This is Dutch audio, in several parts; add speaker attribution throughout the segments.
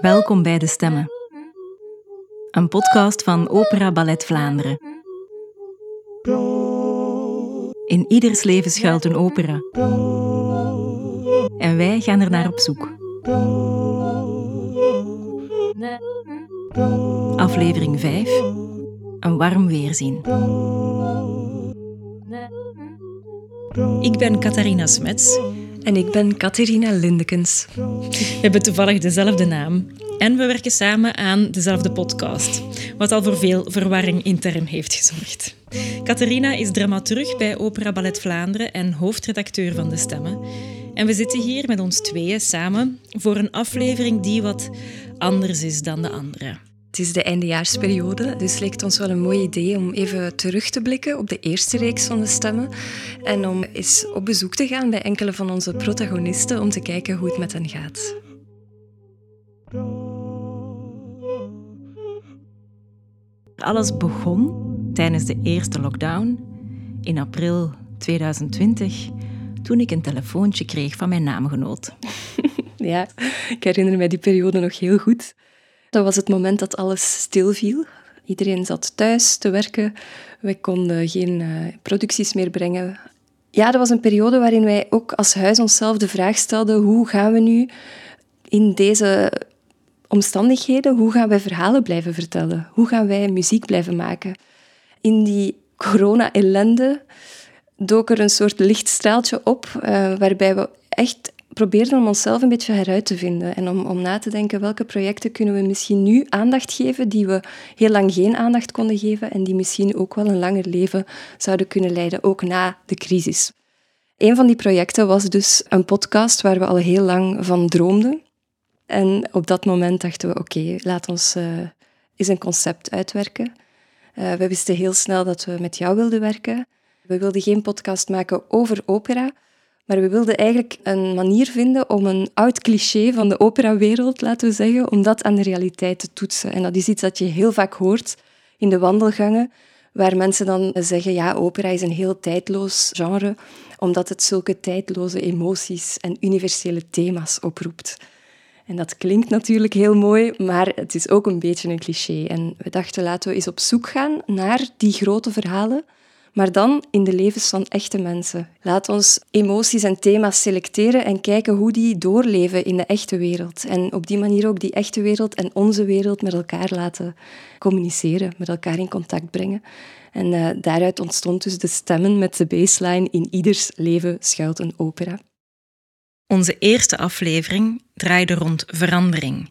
Speaker 1: Welkom bij De Stemmen, een podcast van Opera Ballet Vlaanderen. In ieders leven schuilt een opera. En wij gaan er naar op zoek. Aflevering 5. Een warm weerzien.
Speaker 2: Ik ben Catharina Smets.
Speaker 3: En ik ben Catharina Lindekens.
Speaker 2: We hebben toevallig dezelfde naam. En we werken samen aan dezelfde podcast, wat al voor veel verwarring intern heeft gezorgd. Catharina is dramaturg bij Opera Ballet Vlaanderen en hoofdredacteur van De Stemmen. En we zitten hier met ons tweeën samen voor een aflevering die wat anders is dan de andere.
Speaker 3: Het is de eindejaarsperiode, dus lijkt ons wel een mooi idee om even terug te blikken op de eerste reeks van de stemmen en om eens op bezoek te gaan bij enkele van onze protagonisten om te kijken hoe het met hen gaat.
Speaker 1: Alles begon tijdens de eerste lockdown in april 2020, toen ik een telefoontje kreeg van mijn naamgenoot.
Speaker 3: Ja, ik herinner mij die periode nog heel goed. Dat was het moment dat alles stilviel. Iedereen zat thuis te werken. We konden geen uh, producties meer brengen. Ja, dat was een periode waarin wij ook als huis onszelf de vraag stelden: hoe gaan we nu in deze omstandigheden, hoe gaan wij verhalen blijven vertellen? Hoe gaan wij muziek blijven maken? In die corona-ellende dook er een soort lichtstraaltje op, uh, waarbij we echt probeerden om onszelf een beetje heruit te vinden en om, om na te denken welke projecten kunnen we misschien nu aandacht geven die we heel lang geen aandacht konden geven en die misschien ook wel een langer leven zouden kunnen leiden, ook na de crisis. Een van die projecten was dus een podcast waar we al heel lang van droomden. En op dat moment dachten we, oké, laat ons uh, eens een concept uitwerken. Uh, we wisten heel snel dat we met jou wilden werken. We wilden geen podcast maken over opera, maar we wilden eigenlijk een manier vinden om een oud cliché van de operawereld, laten we zeggen, om dat aan de realiteit te toetsen. En dat is iets dat je heel vaak hoort in de wandelgangen, waar mensen dan zeggen, ja, opera is een heel tijdloos genre, omdat het zulke tijdloze emoties en universele thema's oproept. En dat klinkt natuurlijk heel mooi, maar het is ook een beetje een cliché. En we dachten, laten we eens op zoek gaan naar die grote verhalen, maar dan in de levens van echte mensen. Laat ons emoties en thema's selecteren en kijken hoe die doorleven in de echte wereld. En op die manier ook die echte wereld en onze wereld met elkaar laten communiceren, met elkaar in contact brengen. En uh, daaruit ontstond dus de stemmen met de baseline in ieders leven schuilt een opera.
Speaker 2: Onze eerste aflevering draaide rond verandering.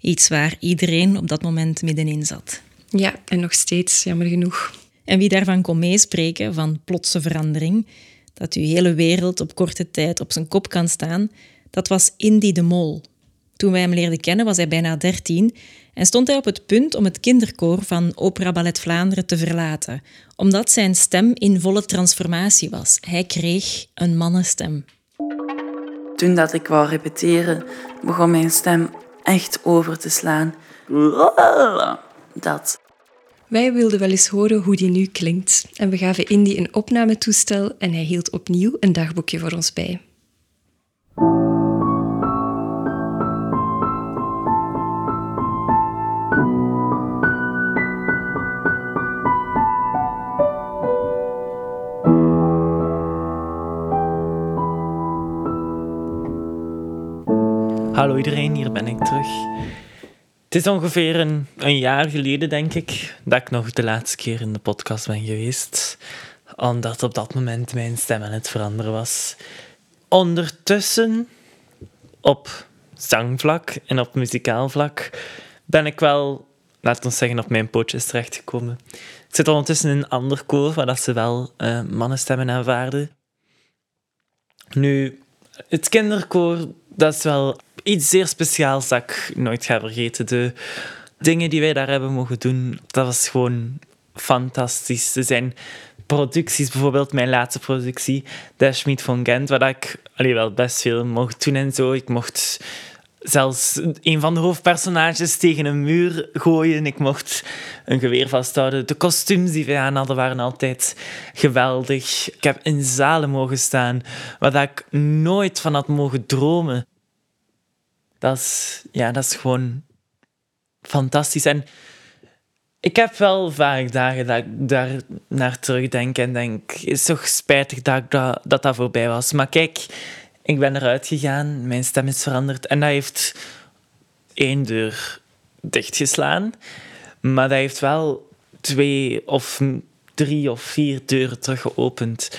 Speaker 2: Iets waar iedereen op dat moment middenin zat.
Speaker 3: Ja, en nog steeds, jammer genoeg.
Speaker 2: En wie daarvan kon meespreken, van plotse verandering, dat uw hele wereld op korte tijd op zijn kop kan staan, dat was Indy de Mol. Toen wij hem leerden kennen was hij bijna dertien en stond hij op het punt om het kinderkoor van Opera Ballet Vlaanderen te verlaten, omdat zijn stem in volle transformatie was. Hij kreeg een mannenstem.
Speaker 4: Toen dat ik wou repeteren, begon mijn stem echt over te slaan. Dat.
Speaker 3: Wij wilden wel eens horen hoe die nu klinkt en we gaven Indy een opnametoestel en hij hield opnieuw een dagboekje voor ons bij.
Speaker 5: Hallo iedereen, hier ben ik terug. Het is ongeveer een, jaar geleden, denk ik, dat ik nog de laatste keer in de podcast ben geweest. Omdat op dat moment mijn stem aan het veranderen was. Ondertussen, op zangvlak en op muzikaal vlak, ben ik wel, laten we zeggen, op mijn pootjes terechtgekomen. Ik zit ondertussen in een ander koor, waar dat ze wel uh, mannenstemmen aanvaarden. Nu, het kinderkoor, dat is wel iets zeer speciaals dat ik nooit ga vergeten. De dingen die wij daar hebben mogen doen, dat was gewoon fantastisch. Er zijn producties, bijvoorbeeld mijn laatste productie, Der Schmied van Gent, waar ik allee, wel best veel mocht doen en zo. Ik mocht zelfs een van de hoofdpersonages tegen een muur gooien. Ik mocht een geweer vasthouden. De kostuums die we aan hadden waren altijd geweldig. Ik heb in zalen mogen staan waar ik nooit van had mogen dromen. Dat is, ja, dat is gewoon fantastisch. En ik heb wel vaak dagen dat ik daar naar terugdenk en denk, is toch spijtig dat, dat, dat dat voorbij was. Maar kijk, ik ben eruit gegaan, mijn stem is veranderd en dat heeft één deur dichtgeslaan, maar dat heeft wel twee of drie of vier deuren terug geopend.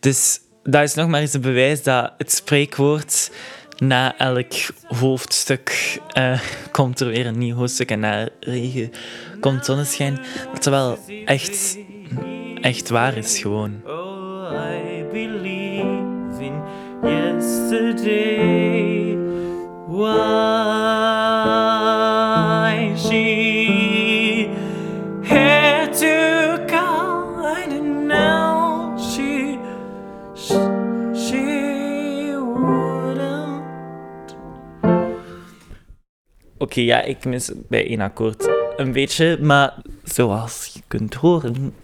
Speaker 5: Dus dat is nog maar eens een bewijs dat het spreekwoord na elk hoofdstuk uh, komt er weer een nieuw hoofdstuk en na regen komt zonneschijn. Het wel echt, echt waar is gewoon. Oh, I believe in yesterday. Why ja, ik mis bij één akkoord een beetje, maar zoals je kunt horen,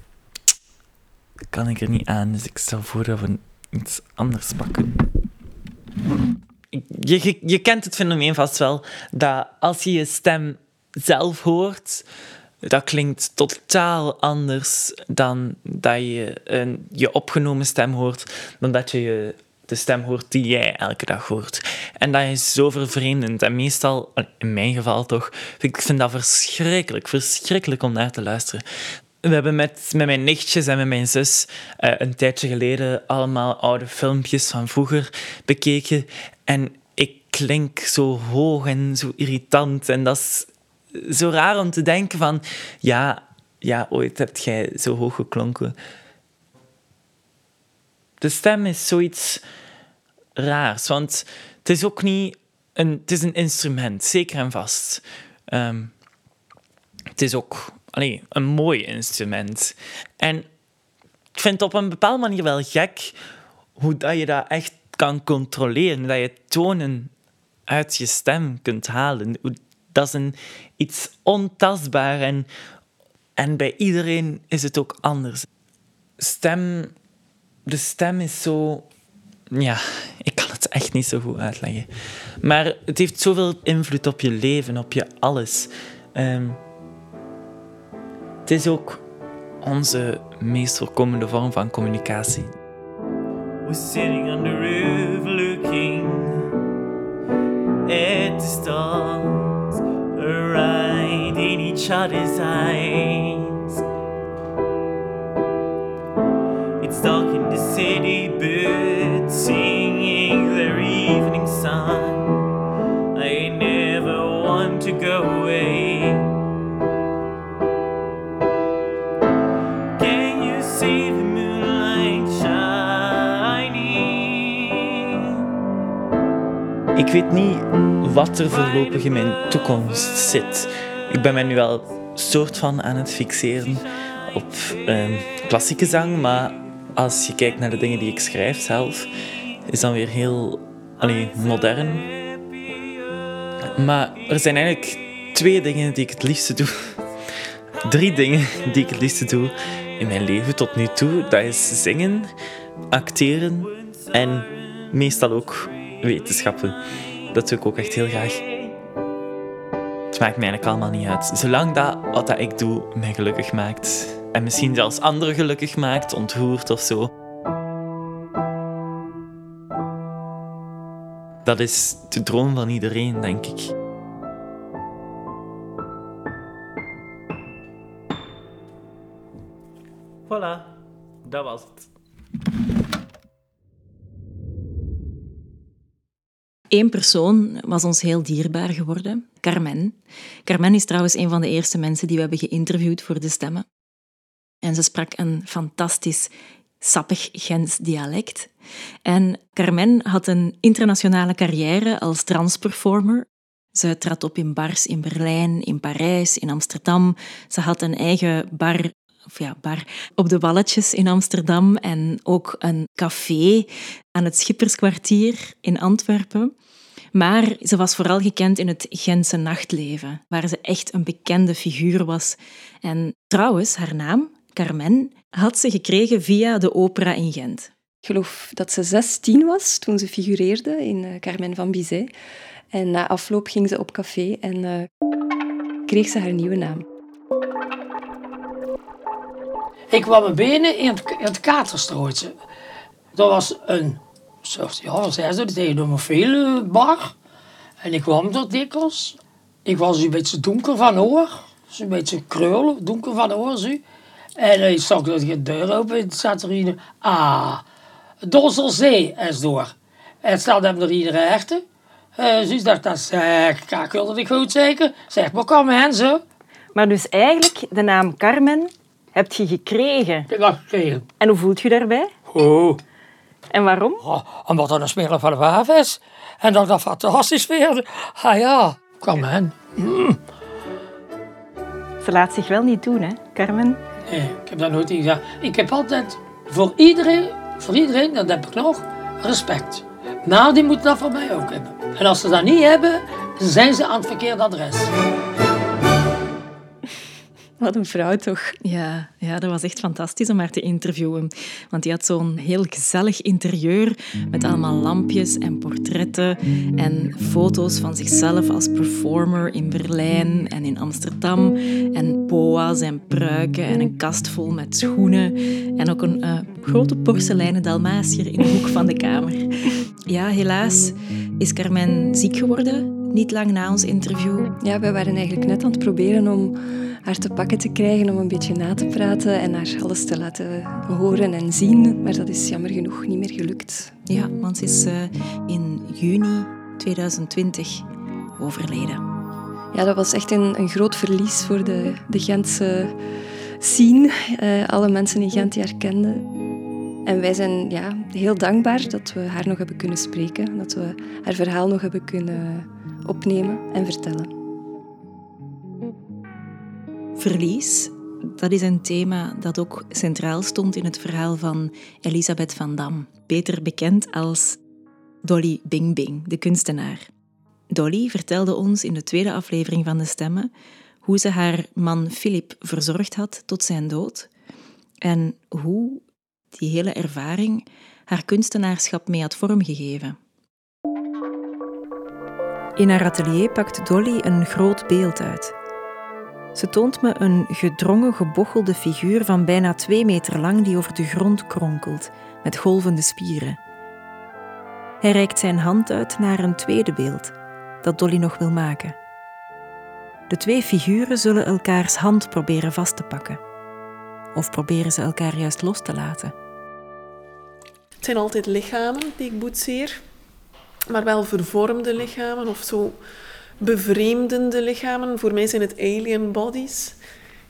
Speaker 5: kan ik er niet aan. Dus ik stel voor dat we iets anders pakken. Je, je, je kent het fenomeen vast wel, dat als je je stem zelf hoort, dat klinkt totaal anders dan dat je een, je opgenomen stem hoort, dan dat je je de stem hoort die jij elke dag hoort. En dat is zo vervreemdend. En meestal, in mijn geval toch, ik vind dat verschrikkelijk, verschrikkelijk om naar te luisteren. We hebben met, met mijn nichtjes en met mijn zus uh, een tijdje geleden allemaal oude filmpjes van vroeger bekeken. En ik klink zo hoog en zo irritant. En dat is zo raar om te denken van... Ja, ja ooit heb jij zo hoog geklonken. De stem is zoiets raars, want het is ook niet een, het is een instrument, zeker en vast. Um, het is ook allee, een mooi instrument. En ik vind het op een bepaalde manier wel gek hoe dat je dat echt kan controleren, dat je tonen uit je stem kunt halen. Dat is een, iets ontastbaar en, en bij iedereen is het ook anders. Stem de stem is zo. Ja, ik kan het echt niet zo goed uitleggen. Maar het heeft zoveel invloed op je leven, op je alles. Um, het is ook onze meest voorkomende vorm van communicatie. We're sitting on the roof looking at the stars, right in each other's eyes. Dark in the city, birds singing their evening song. I never want to go away. Can you see the moonlight shining? Ik weet niet wat er voorlopig in mijn toekomst zit. Ik ben mij nu wel soort van aan het fixeren op um, klassieke zang, maar als je kijkt naar de dingen die ik schrijf zelf, is dan weer heel modern. Maar er zijn eigenlijk twee dingen die ik het liefste doe. Drie dingen die ik het liefste doe in mijn leven tot nu toe. Dat is zingen, acteren en meestal ook wetenschappen. Dat doe ik ook echt heel graag. Het maakt mij eigenlijk allemaal niet uit. Zolang dat wat dat ik doe mij gelukkig maakt en misschien zelfs anderen gelukkig maakt, ontroert of zo. Dat is de droom van iedereen, denk ik. Voilà, dat was het.
Speaker 2: Eén persoon was ons heel dierbaar geworden, Carmen. Carmen is trouwens een van de eerste mensen die we hebben geïnterviewd voor de stemmen. En ze sprak een fantastisch sappig Gens dialect. En Carmen had een internationale carrière als transperformer. Ze trad op in bars in Berlijn, in Parijs, in Amsterdam. Ze had een eigen bar, of ja, bar op de Walletjes in Amsterdam en ook een café aan het Schipperskwartier in Antwerpen.
Speaker 1: Maar ze was vooral gekend in het Gentse nachtleven, waar ze echt een bekende figuur was. En trouwens, haar naam, Carmen, had ze gekregen via de opera in Gent.
Speaker 3: Ik geloof dat ze 16 was toen ze figureerde in eh, Carmen van Bizet. En na afloop ging ze op café en uh, kreeg ze haar nieuwe naam.
Speaker 6: Ik kwam binnen in het, in het Katerstrootje. Dat was een soort, ja, wat zei ze, een veel bar. En ik kwam er dikwijls. Ik was een beetje donker van oor. Een beetje kreulen, donker van oor. Zo. En zag dat de deur open en zat er een... Ah, Dosselzee is door. En stelde hem er iedereen echte. Uh, dus dacht, dat zeg, ik wilde ik goed zeker. Zeg, maar kom hen zo.
Speaker 1: Maar dus eigenlijk, de naam Carmen heb je gekregen.
Speaker 6: Ik heb gekregen.
Speaker 1: En hoe voelt je daarbij?
Speaker 6: Goed.
Speaker 1: En waarom?
Speaker 6: Oh, omdat dat een speler van de WAF is. En dat dat fantastisch weer. Ah ja, kom hen. Mm.
Speaker 1: Ze laat zich wel niet doen, hè, Carmen?
Speaker 6: Nee, ik heb dat nooit gezegd. Ik heb altijd voor iedereen, voor iedereen, dat heb ik nog, respect. Maar die moeten dat voor mij ook hebben. En als ze dat niet hebben, zijn ze aan het verkeerde adres.
Speaker 3: Wat een vrouw toch?
Speaker 1: Ja, ja, dat was echt fantastisch om haar te interviewen. Want die had zo'n heel gezellig interieur met allemaal lampjes en portretten en foto's van zichzelf als performer in Berlijn en in Amsterdam. En boa's en pruiken en een kast vol met schoenen. En ook een uh, grote porseleinen dalmatier in de hoek van de kamer. Ja, helaas is Carmen ziek geworden niet lang na ons interview.
Speaker 3: Ja, wij waren eigenlijk net aan het proberen om haar te pakken te krijgen, om een beetje na te praten en haar alles te laten horen en zien. Maar dat is jammer genoeg niet meer gelukt.
Speaker 1: Ja, want ze is uh, in juni 2020 overleden.
Speaker 3: Ja, dat was echt een, een groot verlies voor de, de Gentse scene. Uh, alle mensen in Gent die haar kenden. En wij zijn ja, heel dankbaar dat we haar nog hebben kunnen spreken, dat we haar verhaal nog hebben kunnen opnemen en vertellen.
Speaker 1: Verlies, dat is een thema dat ook centraal stond in het verhaal van Elisabeth van Dam, beter bekend als Dolly Bing Bing, de kunstenaar. Dolly vertelde ons in de tweede aflevering van De Stemmen hoe ze haar man Philip verzorgd had tot zijn dood en hoe die hele ervaring haar kunstenaarschap mee had vormgegeven. In haar atelier pakt Dolly een groot beeld uit. Ze toont me een gedrongen, gebochelde figuur van bijna twee meter lang die over de grond kronkelt, met golvende spieren. Hij reikt zijn hand uit naar een tweede beeld, dat Dolly nog wil maken. De twee figuren zullen elkaars hand proberen vast te pakken. Of proberen ze elkaar juist los te laten?
Speaker 7: Het zijn altijd lichamen die ik boetseer maar wel vervormde lichamen of zo bevreemdende lichamen. Voor mij zijn het alien bodies.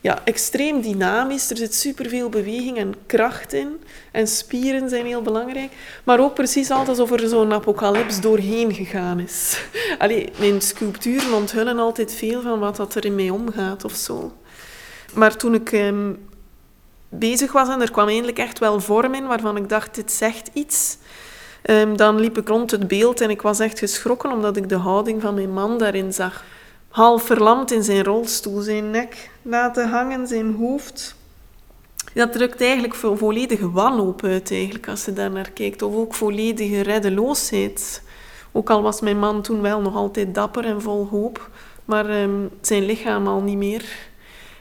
Speaker 7: Ja, extreem dynamisch. Er zit superveel beweging en kracht in. En spieren zijn heel belangrijk. Maar ook precies altijd alsof er zo'n apocalyps doorheen gegaan is. Allee, mijn sculpturen onthullen altijd veel van wat er in mij omgaat of zo. Maar toen ik ehm, bezig was en er kwam eindelijk echt wel vorm in waarvan ik dacht, dit zegt iets Ehm, dan liep ik rond het beeld en ik was echt geschrokken omdat ik de houding van mijn man daarin zag. Half verlamd in zijn rolstoel, zijn nek laten hangen, zijn hoofd. Dat drukt eigenlijk vo volledige wanhoop uit, eigenlijk, als je daar naar kijkt. Of ook volledige reddeloosheid. Ook al was mijn man toen wel nog altijd dapper en vol hoop, maar ehm, zijn lichaam al niet meer.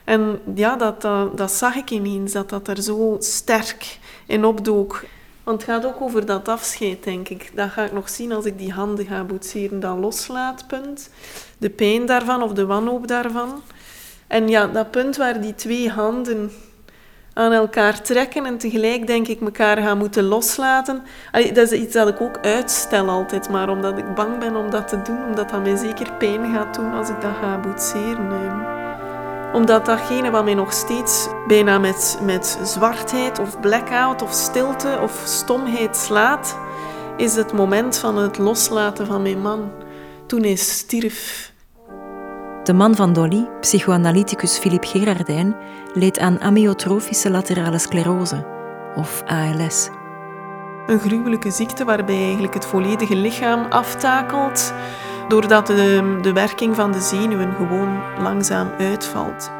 Speaker 7: En ja, dat, dat, zag ik ineens, dat dat er zo sterk in opdook. Want het gaat ook over dat afscheid, denk ik. Dat ga ik nog zien als ik die handen ga boetseren. Dat loslaatpunt. De pijn daarvan of de wanhoop daarvan. En ja, dat punt waar die twee handen aan elkaar trekken en tegelijk denk ik elkaar gaan moeten loslaten. dat is iets dat ik ook uitstel altijd, maar omdat ik bang ben om dat te doen, omdat dat mij zeker pijn gaat doen als ik dat ga boetseren omdat datgene wat mij nog steeds bijna met, met zwartheid of blackout of stilte of stomheid slaat, is het moment van het loslaten van mijn man. Toen hij stierf.
Speaker 1: De man van Dolly, psychoanalyticus Philippe Gerardijn, leed aan amyotrofische laterale sclerose, of ALS.
Speaker 7: Een gruwelijke ziekte waarbij eigenlijk het volledige lichaam aftakelt, doordat de, de werking van de zenuwen gewoon langzaam uitvalt.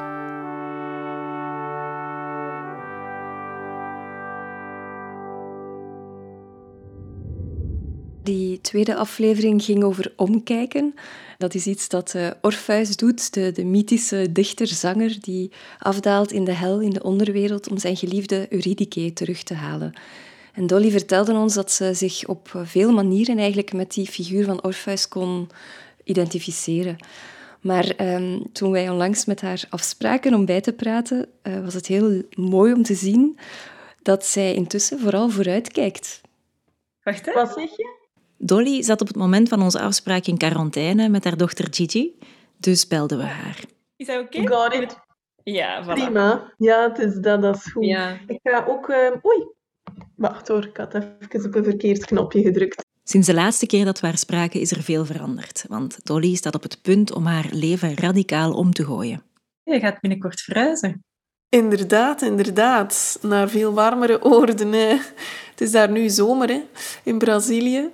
Speaker 3: Die tweede aflevering ging over omkijken. Dat is iets dat uh, Orpheus doet, de, de mythische dichter-zanger die afdaalt in de hel, in de onderwereld, om zijn geliefde Eurydice terug te halen. En Dolly vertelde ons dat ze zich op veel manieren eigenlijk met die figuur van Orpheus kon identificeren. Maar ehm, toen wij onlangs met haar afspraken om bij te praten, uh, was het heel mooi om te zien dat zij intussen vooral vooruitkijkt.
Speaker 1: Wacht, hè?
Speaker 8: Wat zeg je?
Speaker 1: Dolly zat op het moment van onze afspraak in quarantaine met haar dochter Gigi, dus belden we haar.
Speaker 8: Is dat oké? Okay?
Speaker 7: Got it.
Speaker 1: Ja, voilà.
Speaker 7: Prima. Ja, het is dat, dat is goed.
Speaker 1: Ja.
Speaker 7: Ik ga ook... Uh, oei. Wacht hoor, ik had even op een verkeerd knopje gedrukt.
Speaker 1: Sinds de laatste keer dat we haar spraken is er veel veranderd, want Dolly staat op het punt om haar leven radicaal om te gooien.
Speaker 8: Je gaat binnenkort verhuizen.
Speaker 7: Inderdaad, inderdaad. Naar veel warmere oorden. Hè. Het is daar nu zomer hè, in Brazilië.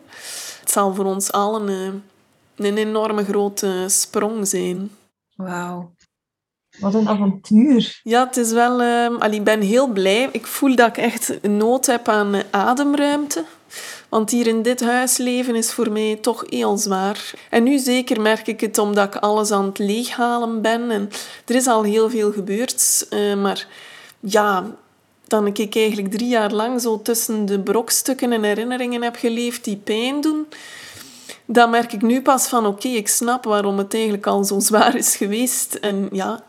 Speaker 7: Het zal voor ons allen uh, een enorme grote sprong zijn.
Speaker 8: Wauw. Wat een avontuur.
Speaker 7: Ja, het is wel... Allee, ik ben heel blij. Ik voel dat ik echt nood heb aan ademruimte. Want hier in dit huis leven is voor mij toch heel zwaar. En nu zeker merk ik het omdat ik alles aan het leeghalen ben. En er is al heel veel gebeurd. Uh, maar ja, dan ik eigenlijk drie jaar lang zo tussen de brokstukken en herinneringen heb geleefd die pijn doen, dan merk ik nu pas van oké, ik snap waarom het eigenlijk al zo zwaar is geweest. En ja,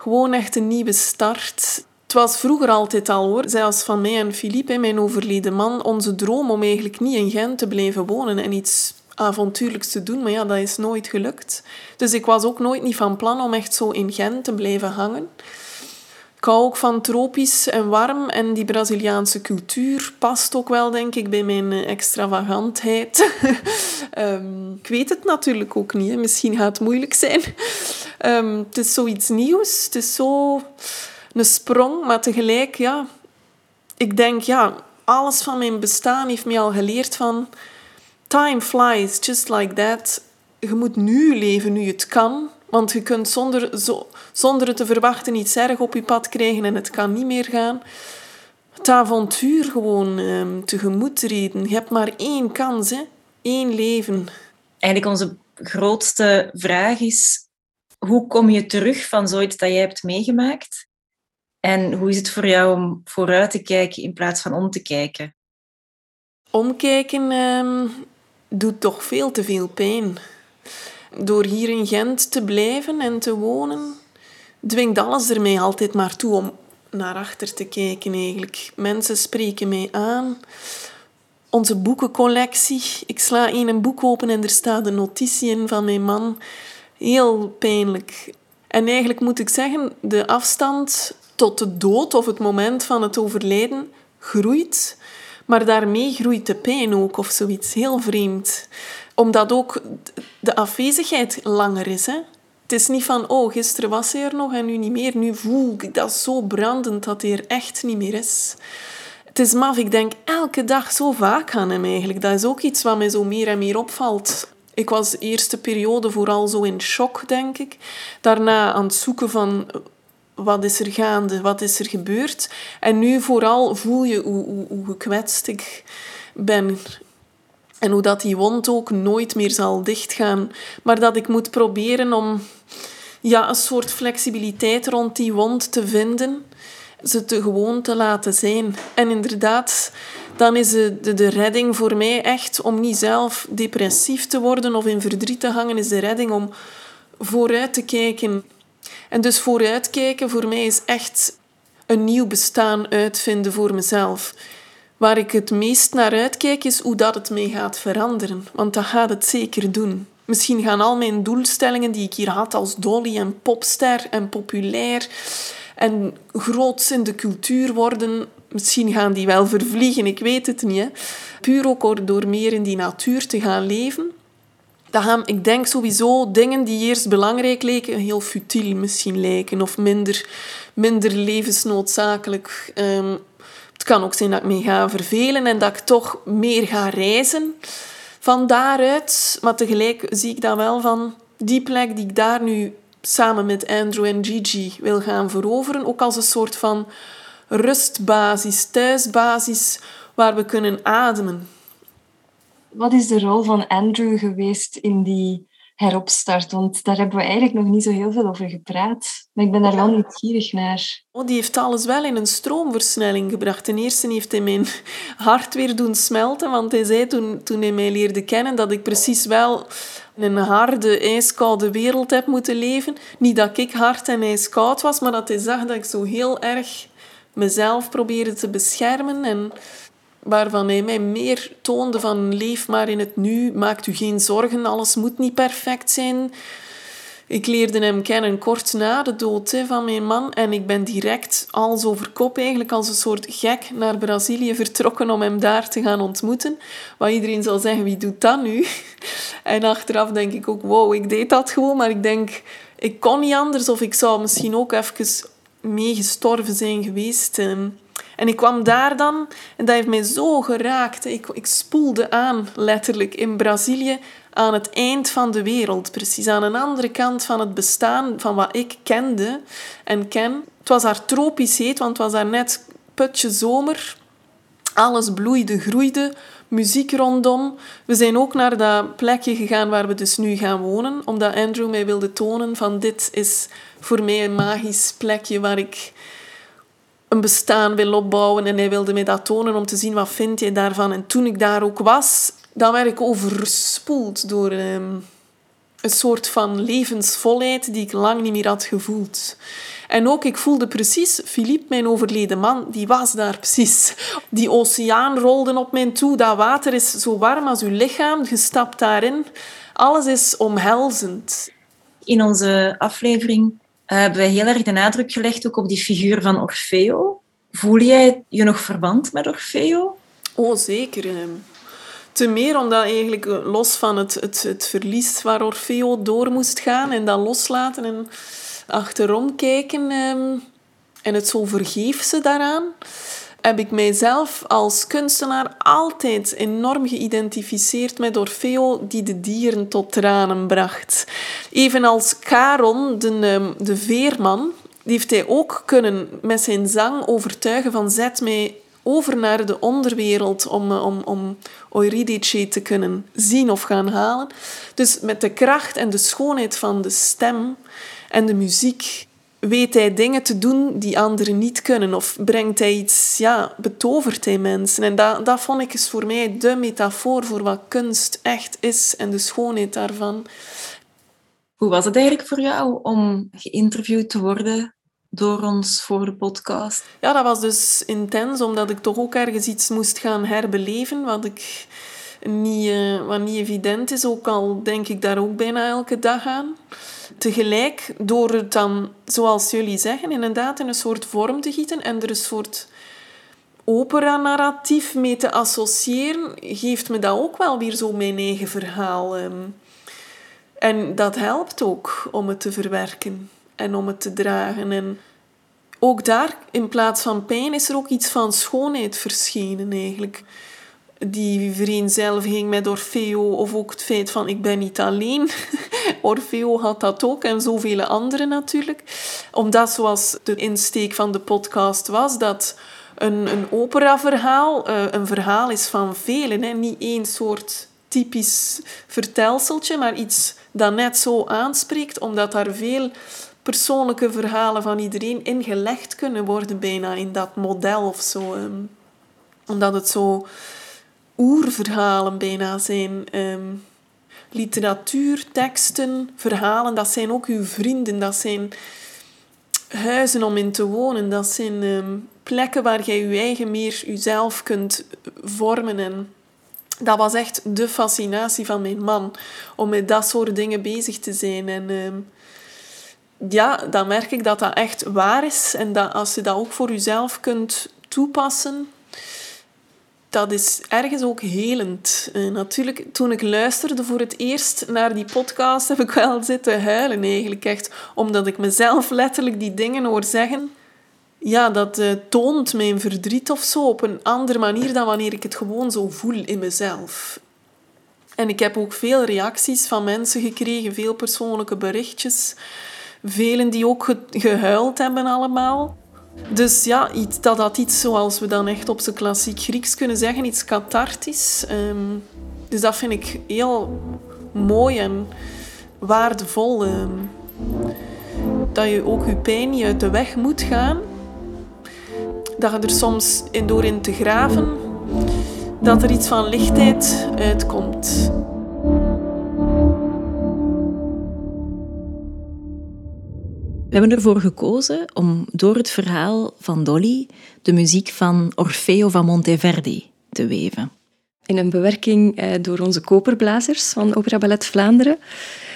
Speaker 7: gewoon echt een nieuwe start. Het was vroeger altijd al hoor, zelfs van mij en Philippe, mijn overleden man, onze droom om eigenlijk niet in Gent te blijven wonen en iets avontuurlijks te doen. Maar ja, dat is nooit gelukt. Dus ik was ook nooit niet van plan om echt zo in Gent te blijven hangen. Ik hou ook van tropisch en warm en die Braziliaanse cultuur past ook wel, denk ik, bij mijn extravagantheid. um, ik weet het natuurlijk ook niet, misschien gaat het moeilijk zijn. Um, het is zoiets nieuws, het is zo een sprong, maar tegelijk, ja, ik denk, ja, alles van mijn bestaan heeft mij al geleerd van time flies just like that. Je moet nu leven, nu het kan. Want je kunt zonder, zo, zonder het te verwachten iets erg op je pad krijgen en het kan niet meer gaan. Het avontuur gewoon um, tegemoet treden. Je hebt maar één kans, hè? één leven.
Speaker 8: Eigenlijk onze grootste vraag is, hoe kom je terug van zoiets dat jij hebt meegemaakt? En hoe is het voor jou om vooruit te kijken in plaats van om te kijken?
Speaker 7: Omkijken um, doet toch veel te veel pijn. Door hier in Gent te blijven en te wonen, dwingt alles er mij altijd maar toe om naar achter te kijken eigenlijk. Mensen spreken mij aan. Onze boekencollectie. Ik sla een boek open en er staat een notitie in van mijn man. Heel pijnlijk. En eigenlijk moet ik zeggen, de afstand tot de dood of het moment van het overlijden groeit. Maar daarmee groeit de pijn ook of zoiets. Heel vreemd. Omdat ook de afwezigheid langer is. Hè? Het is niet van, oh, gisteren was hij er nog en nu niet meer. Nu voel ik dat zo brandend dat hij er echt niet meer is. Het is maf, ik denk elke dag zo vaak aan hem eigenlijk. Dat is ook iets wat mij zo meer en meer opvalt. Ik was de eerste periode vooral zo in shock, denk ik. Daarna aan het zoeken van wat is er gaande, wat is er gebeurd. En nu vooral voel je hoe, hoe, hoe gekwetst ik ben. En hoe dat die wond ook nooit meer zal dichtgaan. Maar dat ik moet proberen om ja, een soort flexibiliteit rond die wond te vinden. Ze te gewoon te laten zijn. En inderdaad, dan is de, de, de redding voor mij echt om niet zelf depressief te worden of in verdriet te hangen, is de redding om vooruit te kijken. En dus vooruitkijken voor mij is echt een nieuw bestaan uitvinden voor mezelf. Waar ik het meest naar uitkijk is hoe dat het mee gaat veranderen. Want dat gaat het zeker doen. Misschien gaan al mijn doelstellingen die ik hier had als dolly en popster en populair en groots in de cultuur worden, misschien gaan die wel vervliegen, ik weet het niet. Hè. Puur ook door meer in die natuur te gaan leven. Dat gaan, ik denk sowieso dingen die eerst belangrijk leken, heel futiel misschien lijken of minder, minder levensnoodzakelijk. Um, Het kan ook zijn dat ik me ga vervelen en dat ik toch meer ga reizen van daaruit. Maar tegelijk zie ik dan wel van die plek die ik daar nu samen met Andrew en Gigi wil gaan veroveren, ook als een soort van rustbasis, thuisbasis waar we kunnen ademen.
Speaker 3: Wat is de rol van Andrew geweest in die heropstart? Want daar hebben we eigenlijk nog niet zo heel veel over gepraat. Maar ik ben daar wel nieuwsgierig naar.
Speaker 7: Oh, die heeft alles wel in een stroomversnelling gebracht. Ten eerste heeft hij mijn hart weer doen smelten. Want hij zei toen, toen hij mij leerde kennen dat ik precies wel in een harde, ijskoude wereld heb moeten leven. Niet dat ik hard en ijskoud was, maar dat hij zag dat ik zo heel erg mezelf probeerde te beschermen. En waarvan hij mij meer toonde van leef maar in het nu, maakt u geen zorgen, alles moet niet perfect zijn. Ik leerde hem kennen kort na de dood van mijn man en ik ben direct als over kop eigenlijk als een soort gek naar Brazilië vertrokken om hem daar te gaan ontmoeten. Wat iedereen zal zeggen, wie doet dat nu? En achteraf denk ik ook, wow, ik deed dat gewoon, maar ik denk, ik kon niet anders of ik zou misschien ook even meegestorven zijn geweest. En ik kwam daar dan en dat heeft mij zo geraakt. Ik, ik spoelde aan, letterlijk, in Brazilië aan het eind van de wereld. Precies aan een andere kant van het bestaan van wat ik kende en ken. Het was daar tropisch heet, want het was daar net putje zomer. Alles bloeide, groeide, muziek rondom. We zijn ook naar dat plekje gegaan waar we dus nu gaan wonen, omdat Andrew mij wilde tonen van dit is voor mij een magisch plekje waar ik een bestaan wil opbouwen. En hij wilde mij dat tonen om te zien wat vind je daarvan. En toen ik daar ook was, dan werd ik overspoeld door ehm, een soort van levensvolheid die ik lang niet meer had gevoeld. En ook, ik voelde precies, Philippe, mijn overleden man, die was daar precies. Die oceaan rolde op mij toe. Dat water is zo warm als uw lichaam. Je stapt daarin. Alles is omhelzend.
Speaker 8: In onze aflevering hebben wij heel erg de nadruk gelegd ook op die figuur van Orfeo. Voel jij je nog verband met Orfeo?
Speaker 7: Oh, zeker. Ehm. Te meer omdat eigenlijk eh, los van het, het, het verlies waar Orfeo door moest gaan en dat loslaten en achterom kijken en het zo vergeefse daaraan, heb ik mijzelf als kunstenaar altijd enorm geïdentificeerd met Orfeo die de dieren tot tranen bracht. Evenals Charon, de, ehm, de veerman, die heeft hij ook kunnen met zijn zang overtuigen van zet mij over naar de onderwereld om, eh, om, om Eurydice te kunnen zien of gaan halen. Dus met de kracht en de schoonheid van de stem en de muziek weet hij dingen te doen die anderen niet kunnen. Of brengt hij iets, ja, betovert hij mensen. En dat, dat vond ik is voor mij de metafoor voor wat kunst echt is en de schoonheid daarvan.
Speaker 8: Hoe was het eigenlijk voor jou om geïnterviewd te worden door ons voor de podcast?
Speaker 7: Ja, dat was dus intens, omdat ik toch ook ergens iets moest gaan herbeleven, wat ik niet, uh, wat niet evident is, ook al denk ik daar ook bijna elke dag aan. Tegelijk, door het dan, zoals jullie zeggen, inderdaad in een soort vorm te gieten en er een soort opera-narratief mee te associëren, geeft me dat ook wel weer zo mijn eigen verhaal. Ehm. En dat helpt ook om het te verwerken en om het te dragen. En ook daar, in plaats van pijn, is er ook iets van schoonheid verschenen eigenlijk. Die vereenzelviging met Orfeo, of ook het feit van ik ben niet alleen. Orfeo had dat ook en zoveel anderen natuurlijk. Omdat, zoals de insteek van de podcast was, dat een, een operaverhaal uh, een verhaal is van velen. Hè? Niet één soort typisch vertelseltje, maar iets dat net zo aanspreekt, omdat daar veel persoonlijke verhalen van iedereen ingelegd kunnen worden bijna in dat model of zo. Ehm. omdat het zo oerverhalen bijna zijn. Ehm. literatuur, teksten, verhalen, dat zijn ook uw vrienden. Dat zijn huizen om in te wonen. Dat zijn ehm, plekken waar jij je eigen meer jezelf kunt vormen. En dat was echt de fascinatie van mijn man. Om met dat soort dingen bezig te zijn. En ja, dan merk ik dat dat echt waar is. En dat als je dat ook voor jezelf kunt toepassen, dat is ergens ook helend. Uh, natuurlijk, toen ik luisterde voor het eerst naar die podcast, heb ik wel zitten huilen eigenlijk echt. Omdat ik mezelf letterlijk die dingen hoor zeggen. ja, dat uh, toont mijn verdriet of zo op een andere manier dan wanneer ik het gewoon zo voel in mezelf. En ik heb ook veel reacties van mensen gekregen, veel persoonlijke berichtjes. Velen die ook gehuild hebben allemaal. Dus ja, iets, dat had iets zoals we dan echt op zijn klassiek Grieks kunnen zeggen, iets cathartisch. Um, dus dat vind ik heel mooi en waardevol. Um, dat je ook je pijn niet uit de weg moet gaan. Dat je er soms in, door in te graven, dat er iets van lichtheid uitkomt.
Speaker 1: We hebben ervoor gekozen om door het verhaal van Dolly de muziek van Orfeo van Monteverdi te weven.
Speaker 3: In een bewerking eh, door onze koperblazers van Opera Ballet Vlaanderen.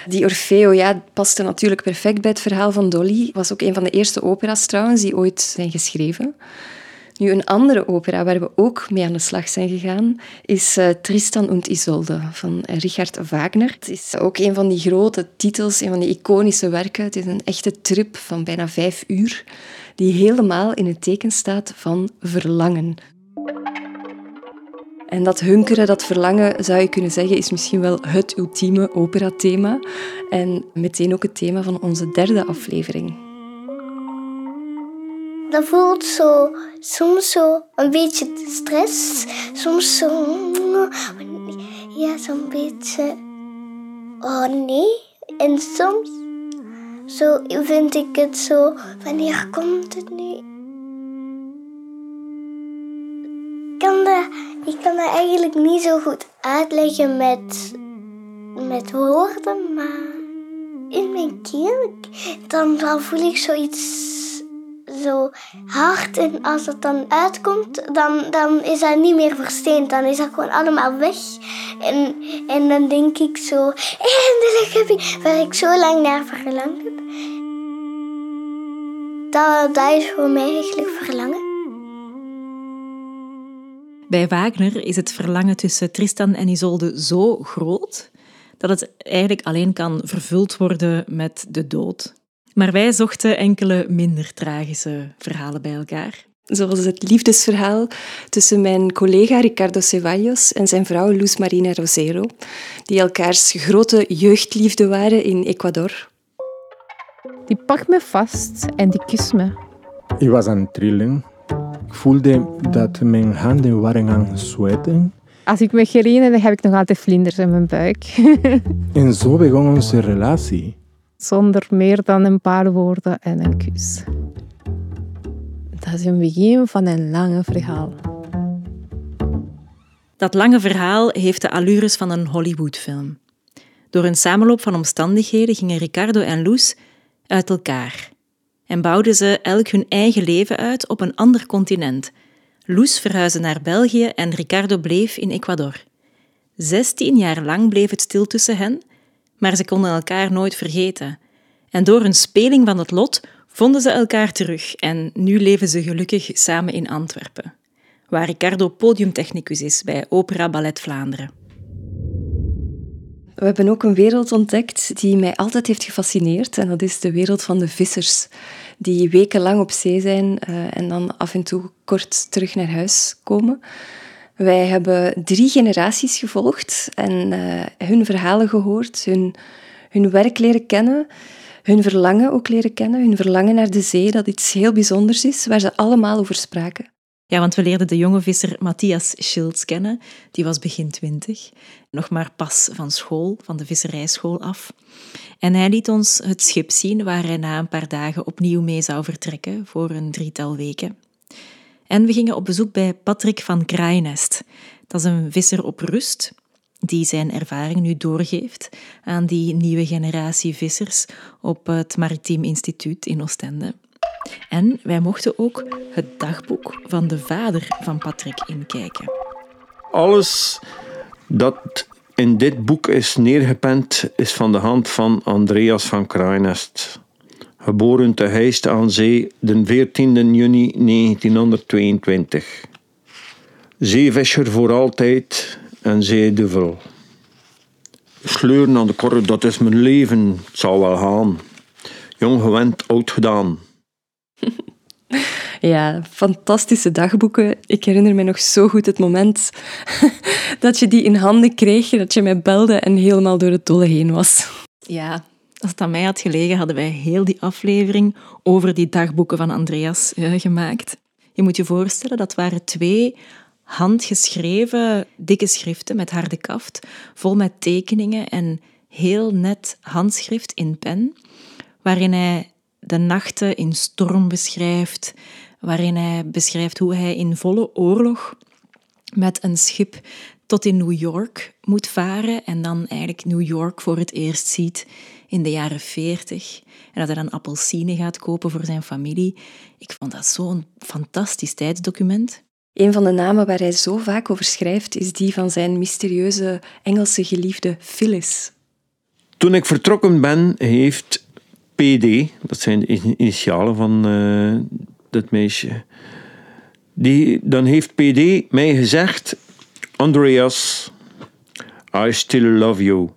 Speaker 3: Die Orfeo ja, paste natuurlijk perfect bij het verhaal van Dolly. Was ook een van de eerste opera's die ooit zijn geschreven. Nu, een andere opera waar we ook mee aan de slag zijn gegaan, is uh, Tristan und Isolde van Richard Wagner. Het is ook een van die grote titels, een van die iconische werken. Het is een echte trip van bijna vijf uur, die helemaal in het teken staat van verlangen. En dat hunkeren, dat verlangen, zou je kunnen zeggen, is misschien wel het ultieme operathema. En meteen ook het thema van onze derde aflevering.
Speaker 9: Dat voelt zo, soms zo een beetje stress, soms zo, ja, zo'n beetje, oh nee. En soms zo vind ik het zo, wanneer komt het nu? Ik kan dat, ik kan dat eigenlijk niet zo goed uitleggen met, met woorden, maar in mijn keel, dan, dan voel ik zoiets zo hard. En als het dan uitkomt, dan, dan is dat niet meer versteend. Dan is dat gewoon allemaal weg. En, en dan denk ik zo, eindelijk heb ik, waar ik zo lang naar verlangd heb. Dat, dat is voor mij eigenlijk verlangen.
Speaker 1: Bij Wagner is het verlangen tussen Tristan en Isolde zo groot dat het eigenlijk alleen kan vervuld worden met de dood. Maar wij zochten enkele minder tragische verhalen bij elkaar.
Speaker 3: Zoals het liefdesverhaal tussen mijn collega Ricardo Ceballos en zijn vrouw Luz Marina Rosero, die elkaars grote jeugdliefde waren in Ecuador.
Speaker 10: Die pakt me vast en die kust me.
Speaker 11: Ik was aan het trillen. Ik voelde dat mijn handen waren aan het zweten.
Speaker 10: Als ik me herinner, dan heb ik nog altijd vlinders in mijn buik.
Speaker 11: en zo begon onze relatie
Speaker 10: zonder meer dan een paar woorden en een kus. Dat is een begin van een lange verhaal.
Speaker 1: Dat lange verhaal heeft de allures van een Hollywoodfilm. Door een samenloop van omstandigheden gingen Ricardo en Luz uit elkaar en bouwden ze elk hun eigen leven uit op een ander continent. Luz verhuisde naar België en Ricardo bleef in Ecuador. Zestien jaar lang bleef het stil tussen hen maar ze konden elkaar nooit vergeten. En door een speling van het lot vonden ze elkaar terug en nu leven ze gelukkig samen in Antwerpen, waar Ricardo podiumtechnicus is bij Opera Ballet Vlaanderen.
Speaker 3: We hebben ook een wereld ontdekt die mij altijd heeft gefascineerd en dat is de wereld van de vissers, die wekenlang op zee zijn uh, en dan af en toe kort terug naar huis komen. Wij hebben drie generaties gevolgd en uh, hun verhalen gehoord, hun, hun werk leren kennen, hun verlangen ook leren kennen, hun verlangen naar de zee, dat iets heel bijzonders is, waar ze allemaal over spraken.
Speaker 1: Ja, want we leerden de jonge visser Matthias Schilds kennen. Die was begin twintig, nog maar pas van school, van de visserijschool af. En hij liet ons het schip zien waar hij na een paar dagen opnieuw mee zou vertrekken voor een drietal weken. En we gingen op bezoek bij Patrick van Kraaienest. Dat is een visser op rust die zijn ervaring nu doorgeeft aan die nieuwe generatie vissers op het Maritiem Instituut in Oostende. En wij mochten ook het dagboek van de vader van Patrick inkijken.
Speaker 12: Alles dat in dit boek is neergepend, is van de hand van Andreas van Kraaienest geboren te Heist aan Zee de 14 juni 1922. Zeevisser voor altijd en zeeduvel. Sleuren aan de korrel, dat is mijn leven, het zal wel gaan. Jong gewend, oud gedaan.
Speaker 3: Ja, fantastische dagboeken. Ik herinner me nog zo goed het moment dat je die in handen kreeg, dat je mij belde en helemaal door het dolle heen was.
Speaker 1: Ja, als het aan mij had gelegen, hadden wij heel die aflevering over die dagboeken van Andreas uh, gemaakt. Je moet je voorstellen, dat waren twee handgeschreven dikke schriften met harde kaft, vol met tekeningen en heel net handschrift in pen, waarin hij de nachten in storm beschrijft, waarin hij beschrijft hoe hij in volle oorlog met een schip tot in New York moet varen en dan eigenlijk New York voor het eerst ziet in de jaren 40 en dat hij dan appelsine gaat kopen voor zijn familie. Ik vond dat zo'n fantastisch tijdsdocument.
Speaker 3: Een van de namen waar hij zo vaak over schrijft is die van zijn mysterieuze Engelse geliefde Phyllis.
Speaker 12: Toen ik vertrokken ben, heeft PD, dat zijn de initialen van uh, dat meisje, die, dan heeft PD mij gezegd: Andreas, I still love you.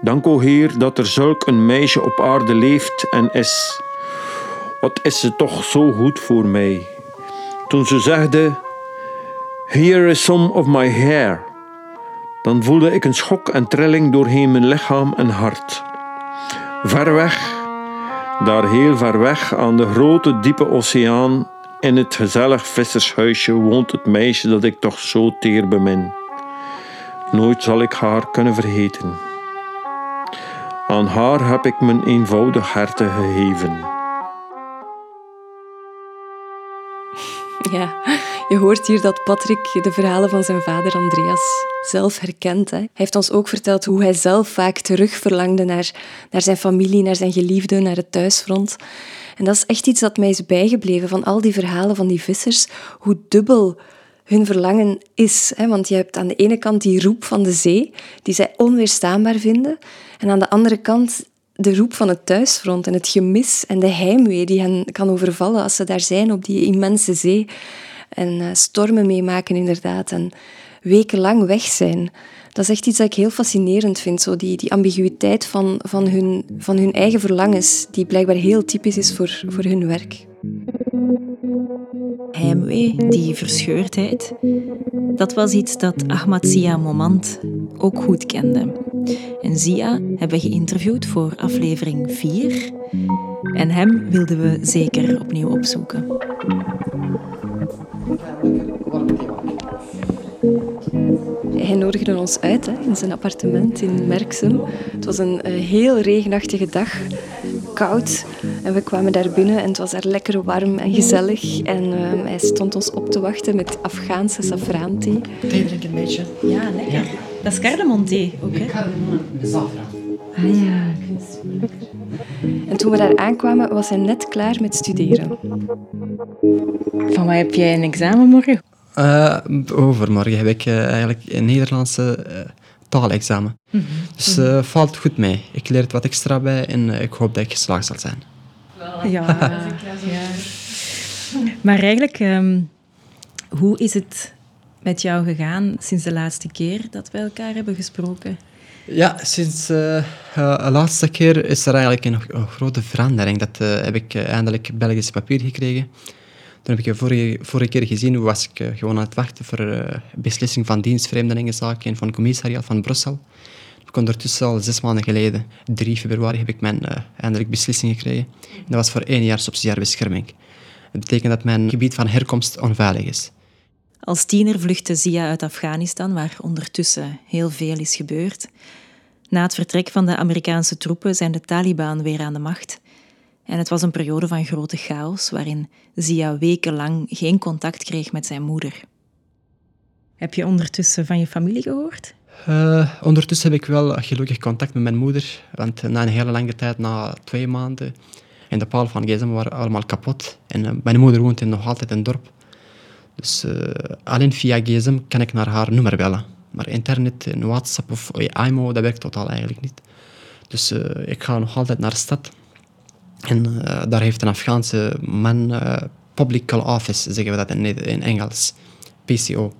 Speaker 12: Dank o Heer dat er zulk een meisje op aarde leeft en is. Wat is ze toch zo goed voor mij? Toen ze zegde: Here is some of my hair, dan voelde ik een schok en trilling doorheen mijn lichaam en hart. Ver weg, daar heel ver weg aan de grote diepe oceaan, in het gezellig vissershuisje woont het meisje dat ik toch zo teer bemin. Nooit zal ik haar kunnen vergeten. Aan haar heb ik mijn eenvoudig harte gegeven.
Speaker 3: Ja, je hoort hier dat Patrick de verhalen van zijn vader Andreas zelf herkent. Hè. Hij heeft ons ook verteld hoe hij zelf vaak terug verlangde naar, naar zijn familie, naar zijn geliefde, naar het thuisfront. En dat is echt iets dat mij is bijgebleven van al die verhalen van die vissers, hoe dubbel hun verlangen is. Hè? Want je hebt aan de ene kant die roep van de zee, die zij onweerstaanbaar vinden. En aan de andere kant de roep van het thuisfront en het gemis en de heimwee die hen kan overvallen als ze daar zijn op die immense zee. En uh, stormen meemaken inderdaad en wekenlang weg zijn. Dat is echt iets dat ik heel fascinerend vind, zo die, die ambiguïteit van, van, hun, van hun eigen verlangens, die blijkbaar heel typisch is voor, voor hun werk.
Speaker 1: Heimwee, die verscheurdheid, dat was iets dat Ahmad Zia Momand ook goed kende. En Zia hebben we geïnterviewd voor aflevering 4 en hem wilden we zeker opnieuw opzoeken.
Speaker 3: Hij nodigde ons uit hè, in zijn appartement in Merksem. Het was een uh, heel regenachtige dag, koud. En we kwamen daar binnen en het was daar lekker warm en gezellig. En uh, hij stond ons op te wachten met Afghaanse safraanthee.
Speaker 13: Thee drinken een beetje?
Speaker 1: Ja, lekker. Ja. Dat is cardamom-thee ook, hè?
Speaker 13: Cardamom en zafraan.
Speaker 1: Ah ja.
Speaker 3: En toen we daar aankwamen, was hij net klaar met studeren.
Speaker 1: Van wat heb jij een examen morgen?
Speaker 13: Uh, overmorgen heb ik uh, eigenlijk een Nederlandse uh, taalexamen. Mm -hmm. Dus uh, valt goed mee. Ik leer wat extra bij en ik hoop dat ik geslaagd zal zijn.
Speaker 1: Ja, ja. Maar eigenlijk, um, hoe is het met jou gegaan sinds de laatste keer dat we elkaar hebben gesproken?
Speaker 13: Ja, sinds de laatste keer is er eigenlijk een, een grote verandering. Dat heb ik eindelijk Belgisch papier gekregen. Toen heb ik je vorige, keer gezien, was ik uh, gewoon aan het wachten voor uh, beslissing van dienstvreemdelingenzaken en van commissariaat van Brussel. Ik ondertussen al zes maanden geleden, 3 februari, heb ik mijn uh, eindelijk beslissing gekregen. En dat was voor één jaar subsidiaire bescherming. Dat betekent dat mijn gebied van herkomst onveilig is.
Speaker 1: Als tiener vluchtte Zia uit Afghanistan, waar ondertussen heel veel is gebeurd. Na het vertrek van de Amerikaanse troepen zijn de Taliban weer aan de macht. En het was een periode van grote chaos waarin Zia wekenlang geen contact kreeg met zijn moeder. Heb je ondertussen van je familie gehoord?
Speaker 13: Uh, ondertussen heb ik wel gelukkig contact met mijn moeder. Want na een hele lange tijd, na twee maanden, en de palen van gsm waren allemaal kapot. En uh, mijn moeder woont in nog altijd in dorp. Dus uh, alleen via gsm kan ik naar haar nummer bellen. Maar internet, WhatsApp of IMO, dat werkt totaal eigenlijk niet. Dus ik ga nog altijd naar de stad. En uh, daar heeft een Afghaanse man, uh, Public Call Office, zeggen we dat in, in Engels, PCO.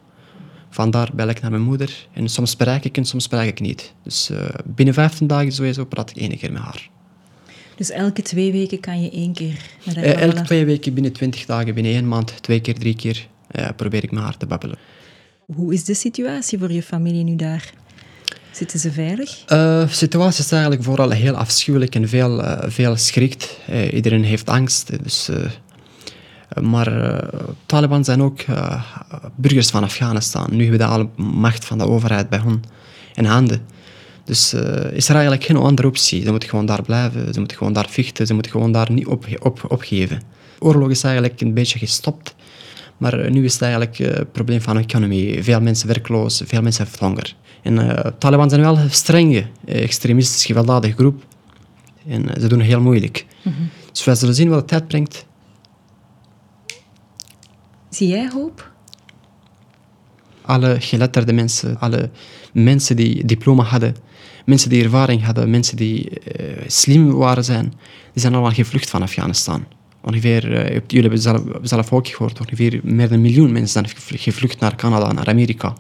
Speaker 13: Vandaar bel ik naar mijn moeder en soms bereik ik en soms bereik ik niet. Dus uh, binnen 15 dagen sowieso praat ik één keer met haar.
Speaker 2: Dus elke twee weken kan je één keer met haar
Speaker 13: Eh, elke twee weken, binnen twintig dagen, binnen één maand, twee keer, drie keer, eh, probeer ik met haar te babbelen.
Speaker 2: Hoe is de situatie voor je familie nu daar? Zitten ze veilig?
Speaker 13: Eh, De situatie is eigenlijk vooral heel afschuwelijk en veel, eh, veel schrikt. Eh, iedereen heeft angst. Dus, eh, maar eh, Taliban zijn ook eh, burgers van Afghanistan. Nu hebben de alle macht van de overheid bij hen in handen. Dus eh, is er eigenlijk geen andere optie. Ze moeten gewoon daar blijven, ze moeten gewoon daar vechten, ze moeten gewoon daar niet op, op, opgeven. Oorlog is eigenlijk een beetje gestopt. Maar eh, nu is het eigenlijk eh, het probleem van de economie. Veel mensen werkloos, veel mensen hebben honger. En eh Taliban zijn wel een strenge, extremistisch, gewelddadige groep. En ze doen het heel moeilijk. Dus wij zullen zien wat de tijd brengt.
Speaker 2: Zie jij hoop?
Speaker 13: Alle geletterde mensen, alle mensen die diploma hadden, mensen die ervaring hadden, mensen die slim waren zijn, die zijn allemaal gevlucht van Afghanistan. Ongeveer, eh, jullie hebben zelf, zelf ook gehoord, ongeveer meer dan een miljoen mensen zijn gevlucht- naar Canada, naar Amerika.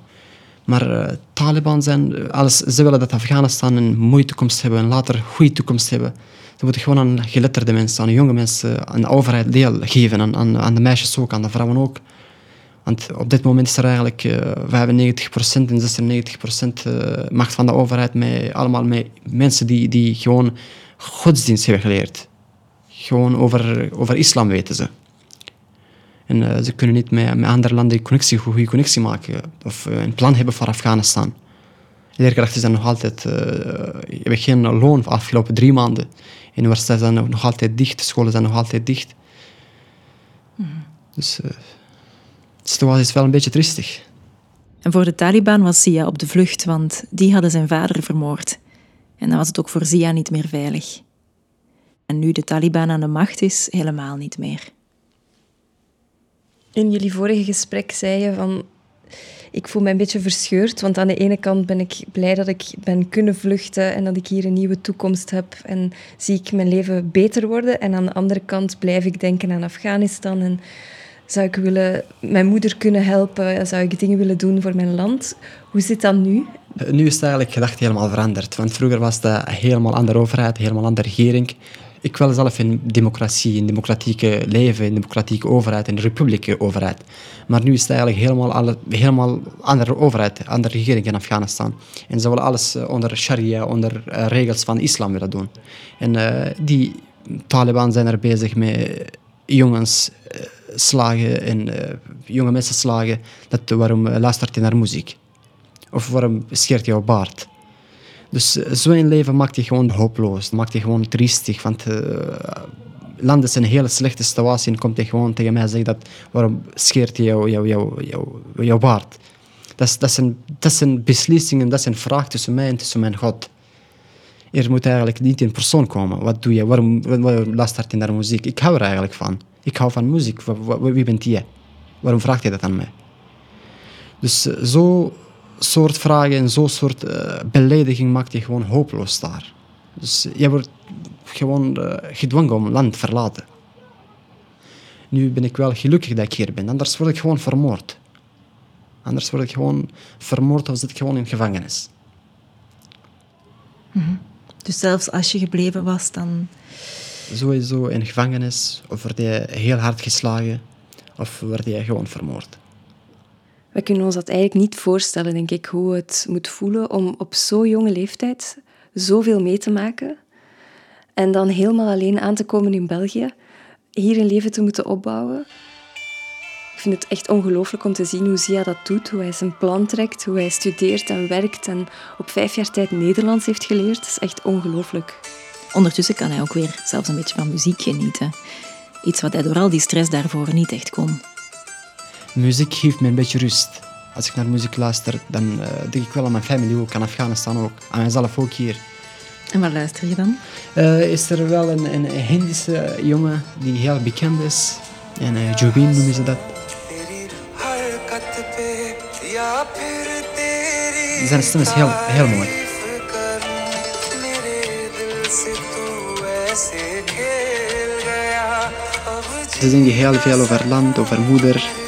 Speaker 13: Maar eh, Taliban zijn, eh, alles, ze willen dat Afghanistan een mooie toekomst hebben, en later een goede toekomst hebben. Ze moeten gewoon aan geletterde mensen, aan jonge mensen, aan de overheid deel geven, aan, aan, de meisjes ook, aan de vrouwen ook. Want op dit moment is er eigenlijk eh 95% en 96% eh, macht van de overheid met allemaal met mensen die, die gewoon godsdienst hebben geleerd. Gewoon over, over islam weten ze. En eh, ze kunnen niet met, met andere landen connectie, goede connectie maken of eh, een plan hebben voor Afghanistan. Leerkrachten zijn nog altijd, eh, hebben geen loon voor de afgelopen drie maanden. Universiteiten zijn nog- altijd dicht, scholen zijn nog altijd dicht. Dus eh, de situatie is wel een beetje tristig.
Speaker 2: En voor de Taliban was Sia op de vlucht, want die hadden zijn vader vermoord. En dan was het ook voor Sia niet meer veilig. En nu de Taliban aan de macht is, helemaal niet meer.
Speaker 3: In jullie vorige gesprek zei je van... Ik voel me een beetje verscheurd, want aan de ene kant ben ik blij dat ik ben kunnen vluchten en dat ik hier een nieuwe toekomst heb en zie ik mijn leven beter worden. En aan de andere kant blijf ik denken aan Afghanistan en zou ik willen mijn moeder kunnen helpen, zou ik dingen willen doen voor mijn land. Hoe zit dat nu?
Speaker 13: Nu is het eigenlijk gedacht helemaal veranderd. Want vroeger was het een helemaal andere overheid, een helemaal andere regering. Ik wil zelf in democratie, in democratieke leven, in democratieke overheid, in republieke overheid. Maar nu is het eigenlijk helemaal, alle, helemaal andere overheid, andere regering in Afghanistan. En ze willen alles eh, onder sharia, onder eh, regels van islam willen doen. En eh, die Taliban zijn er bezig met jongens slagen en jonge mensen slagen. Dat, waarom luistert je naar muziek? Of waarom scheert jouw baard? Dus eh, zo'n leven maakt je gewoon hopeloos, maakt je gewoon triestig. Want eh land is een hele slechte situatie en komt hij gewoon tegen mij en zegt dat waarom scheert je jouw jou, jou, jou, jouw baard? Dat dat, een, dat is een beslissing en dat een vraag tussen mij en tussen mijn God. Er moet eigenlijk niet in persoon komen. Wat doe je? Waarom, waarom je naar muziek? Ik hou er eigenlijk van. Ik hou van muziek. Wie bent jij? Waarom vraagt je dat aan mij? Dus eh, zo soort vragen en zo'n soort eh, belediging maakt je gewoon hopeloos daar. Dus je wordt gewoon eh, gedwongen om land te verlaten. Nu ben ik wel gelukkig dat ik hier ben, anders word ik gewoon vermoord. Anders word ik gewoon vermoord of zit ik gewoon in gevangenis.
Speaker 2: Dus zelfs als je gebleven was, dan...
Speaker 13: Sowieso in gevangenis, of word je heel hard geslagen, of word je gewoon vermoord.
Speaker 3: We kunnen ons dat eigenlijk niet voorstellen, denk ik, hoe het moet voelen om op zo'n jonge leeftijd zoveel mee te maken en dan helemaal alleen aan te komen in België, hier een leven te moeten opbouwen. Ik vind het echt ongelooflijk om te zien hoe Zia dat doet, hoe hij zijn plan trekt, hoe hij studeert en werkt en op vijf jaar tijd Nederlands heeft geleerd. Dat is echt ongelooflijk.
Speaker 2: Ondertussen kan hij ook weer zelfs een beetje van muziek genieten. Iets wat hij door al die stress daarvoor niet echt kon.
Speaker 13: Muziek geeft me een beetje rust. Als ik naar muziek luister, dan eh, denk ik wel aan mijn familie ook, aan Afghanistan ook, aan mezelf ook hier.
Speaker 2: En waar luister je dan?
Speaker 13: Eh, is er wel een, een Hindische jongen die heel bekend is. En uh, Jubin noemen ze dat. Zijn stem is heel, heel mooi. Ze zingen heel veel over land, over moeder.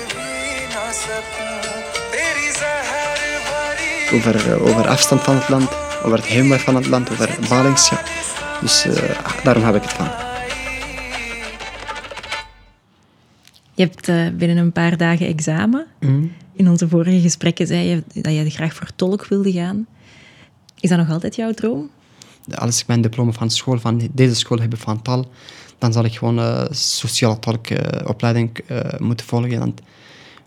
Speaker 13: Over, over afstand van het land, over het heimweg van het land, over ballingschap. Dus daarom heb ik het van.
Speaker 1: Je hebt uh, binnen een paar dagen examen.
Speaker 13: Mhm.
Speaker 1: In onze vorige gesprekken zei je dat je graag voor tolk wilde gaan. Is dat nog altijd jouw droom?
Speaker 13: Als ik mijn diploma van school, van deze school heb van taal, dan zal ik gewoon uh, sociale tolkopleiding uh, moeten volgen. Want,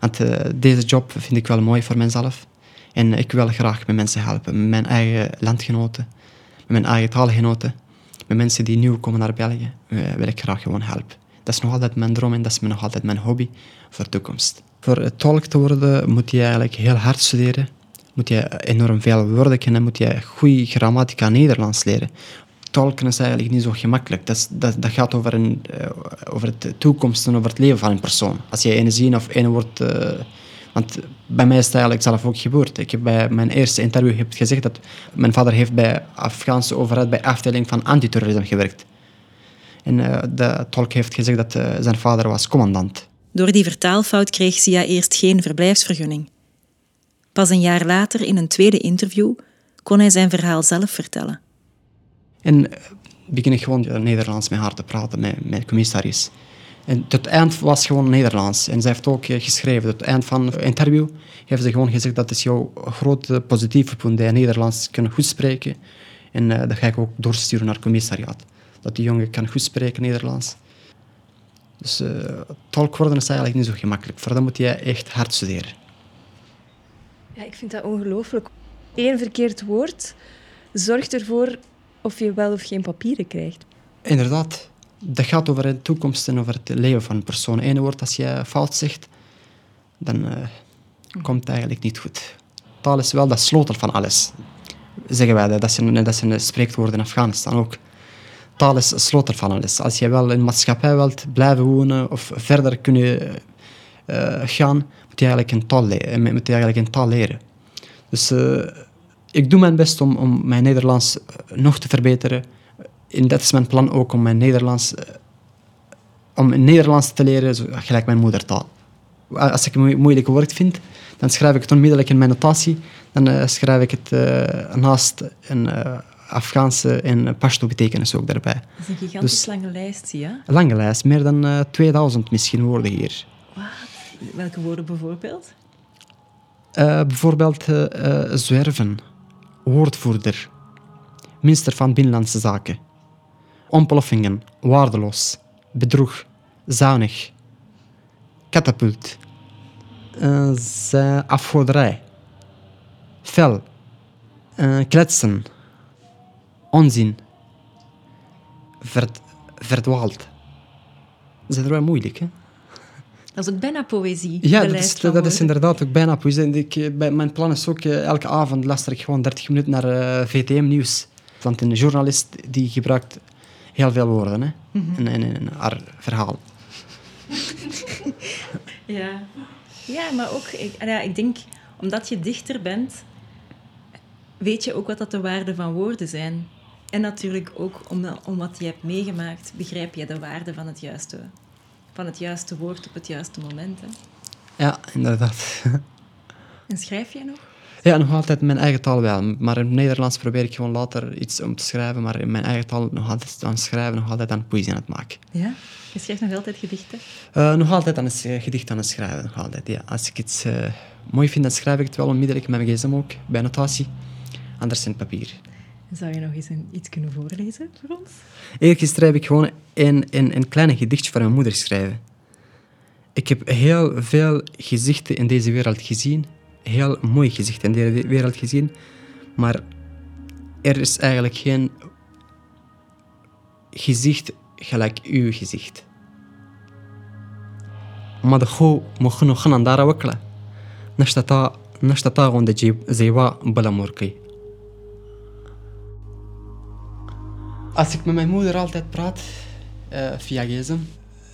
Speaker 13: want deze job vind ik wel mooi voor mezelf. En ik wil graag met mensen helpen, met mijn eigen landgenoten, met mijn eigen taalgenoten, met mensen die nieuw komen naar België, wil ik graag gewoon helpen. Dat is nog altijd mijn droom en dat is nog altijd mijn hobby voor de toekomst. Voor tolk te worden moet je eigenlijk heel hard studeren. Moet je enorm veel woorden kennen, moet je goede grammatica Nederlands leren. Tolken is eigenlijk niet zo gemakkelijk. Dat, dat, dat gaat over, een, uh, over de toekomst en over het leven van een persoon. Als je een zin of één woord... Uh, want bij mij is het eigenlijk zelf ook gebeurd. Ik heb bij mijn eerste interview heb gezegd dat mijn vader heeft bij de Afghaanse overheid bij afdeling van antiterrorisme gewerkt. En uh, de tolk heeft gezegd dat uh, zijn vader was commandant.
Speaker 1: Door die vertaalfout kreeg Sia eerst geen verblijfsvergunning. Pas een jaar later, in een tweede interview, kon hij zijn verhaal zelf vertellen.
Speaker 13: En uh, begin ik gewoon Nederlands met haar te praten, met, commissaris. En tot het eind was gewoon Nederlands. En zij heeft ook geschreven, tot het eind van het interview heeft ze gewoon gezegd dat is jouw grote positieve punt, dat je Nederlands kunt goed spreken. En dat ga ik ook doorsturen naar het commissariaat dat die jongen kan goed spreken Nederlands. Dus uh, tolk worden is eigenlijk niet zo gemakkelijk. Voor dat moet je echt hard studeren.
Speaker 3: Ja, ik vind dat ongelooflijk. Eén verkeerd woord zorgt ervoor of je wel of geen papieren krijgt.
Speaker 13: Inderdaad. Dat gaat over de toekomst en over het leven van een persoon. Eén woord, als je fout zegt, dan uh, komt het eigenlijk niet goed. Taal is wel de sleutel van alles. Zeggen wij dat. Zijn, dat zijn spreekwoorden in Afghanistan ook taal is sleutel van alles. Als je wel in de maatschappij wilt blijven wonen of verder kunnen uh, gaan, moet je eigenlijk een taal, leren, moet je eigenlijk een taal leren. Dus ik doe mijn best om, om mijn Nederlands nog te verbeteren. En dat is mijn plan ook om mijn Nederlands, om Nederlands te leren, gelijk mijn moedertaal. Als ik een moeilijk woord vind, dan schrijf ik het onmiddellijk in mijn notatie. Dan uh, schrijf ik het naast een Afghaanse en Pashto betekenis ook daarbij.
Speaker 1: Dat is een gigantisch dus, lange lijst, ja?
Speaker 13: Een lange lijst, meer dan uh, eh, 2000 misschien woorden hier.
Speaker 1: Wat? Welke woorden bijvoorbeeld?
Speaker 13: Bijvoorbeeld zwerven, woordvoerder, minister van Binnenlandse Zaken, ontploffingen, waardeloos, bedroeg, zuinig, katapult, afgoderij, fel, kletsen, onzin, verd, verdwaald. Dat is wel moeilijk, hè?
Speaker 1: Dat is ook bijna poëzie.
Speaker 13: Ja, dat is, dat is, inderdaad ook bijna poëzie. Ik, eh, bij, mijn plan is ook, eh, elke avond luister ik gewoon 30 minuten naar uh, eh, VTM-nieuws. Want een journalist die gebruikt heel veel woorden hè? Mm -hmm. in, in, in, haar verhaal.
Speaker 1: ja. ja, maar ook, ik, ja, ik denk, omdat je dichter bent, weet je ook wat dat de waarden van woorden zijn. En natuurlijk ook om, om wat je hebt meegemaakt, begrijp je de waarde van het juiste, van het juiste woord op het juiste moment. Hè?
Speaker 13: Ja, inderdaad.
Speaker 1: En schrijf jij nog?
Speaker 13: Ja, nog altijd mijn eigen taal wel. Maar in het Nederlands probeer ik gewoon later iets om te schrijven. Maar in mijn eigen taal nog altijd aan schrijven, nog altijd aan poëzie aan het maken.
Speaker 1: Ja? Je schrijft nog altijd gedichten?
Speaker 13: Uh, nog altijd aan het gedicht aan het schrijven. Nog altijd, ja. Als ik iets uh, mooi vind, dan schrijf ik het wel onmiddellijk met mijn gsm ook, bij notatie. Anders in papier.
Speaker 1: Zou je nog eens een, iets kunnen voorlezen voor ons?
Speaker 13: Eergisteren heb ik gewoon een, een, een klein gedichtje voor mijn moeder geschreven. Ik heb heel veel gezichten in deze wereld gezien. Heel mooi gezichten in deze wereld gezien. Maar er is eigenlijk geen gezicht gelijk uw gezicht. Maar de go mogen nog gaan daar wakkelen. Nashtata, nashtata gonde zewa balamurki. Als ik met mijn moeder altijd praat, uh, via gsm,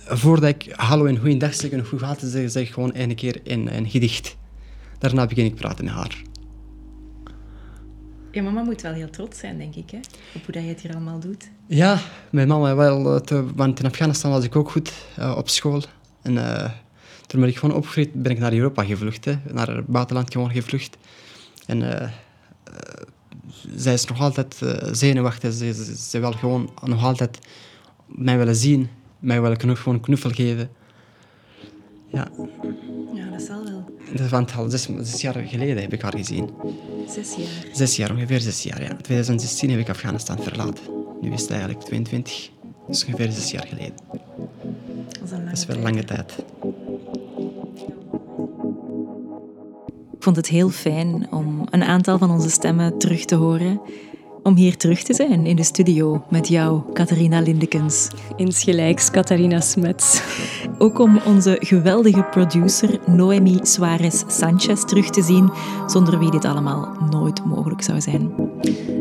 Speaker 13: voordat ik hallo en goeiedag zeg en hoe gaat het zeg ik gewoon één keer een, een gedicht. Daarna begin ik praten met haar.
Speaker 1: Je mama moet wel heel trots zijn, denk ik, hè? op hoe dat je het hier allemaal doet.
Speaker 13: Ja, mijn mama wel. Eh, te, want in Afghanistan was ik ook goed uh, op school. En uh, toen ben ik gewoon opgegroeid, ben ik naar Europa gevlucht. Hè, naar het buitenland gewoon gevlucht. En zij is nog altijd zenuwachtig. Ze, ze, ze, wil gewoon nog altijd mij willen zien, mij willen gewoon knuffel geven. Ja.
Speaker 1: Ja, dat zal wel.
Speaker 13: Dat is want al zes, zes, jaar geleden heb ik haar gezien.
Speaker 1: Zes jaar?
Speaker 13: Zes jaar, ongeveer zes jaar, ja. In 2016 heb ik Afghanistan verlaten. Nu is het eigenlijk 22, dus ongeveer zes jaar geleden.
Speaker 1: Dat is, dat
Speaker 13: is wel een lange tijd.
Speaker 1: Ik vond het heel fijn om een aantal van onze stemmen terug te horen. Om hier terug te zijn in de studio met jou, Catharina Lindekens.
Speaker 3: Insgelijks, Catharina Smets.
Speaker 1: Ook om onze geweldige producer Noemi Suarez Sanchez terug te zien, zonder wie dit allemaal nooit mogelijk zou zijn.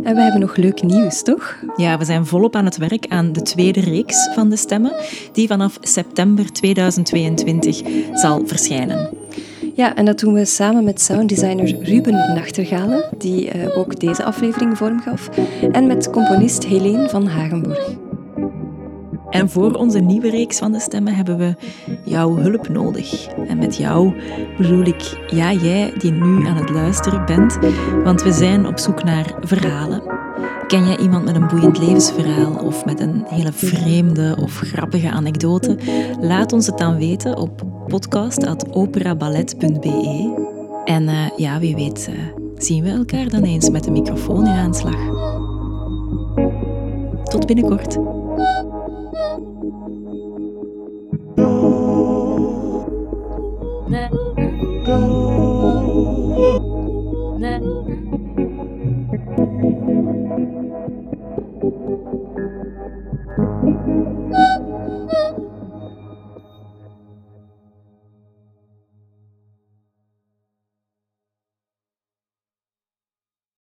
Speaker 3: En we hebben nog leuk nieuws, toch?
Speaker 1: Ja, we zijn volop aan het werk aan de tweede reeks van de stemmen, die vanaf september 2022 zal verschijnen.
Speaker 3: Ja, en dat doen we samen met sounddesigner Ruben Nachtergalen, die uh, ook deze aflevering vormgaf, en met componist Helene van Hagenborg.
Speaker 1: En voor onze nieuwe reeks van de stemmen hebben we jouw hulp nodig. En met jou bedoel ik, ja, jij die nu aan het luisteren bent, want we zijn op zoek naar verhalen. Ken jij iemand met een boeiend levensverhaal of met een hele vreemde of grappige anekdote? Laat ons het dan weten op podcast.operaballet.be. En uh, ja, wie weet, uh, zien we elkaar dan eens met de microfoon in aanslag. Tot binnenkort.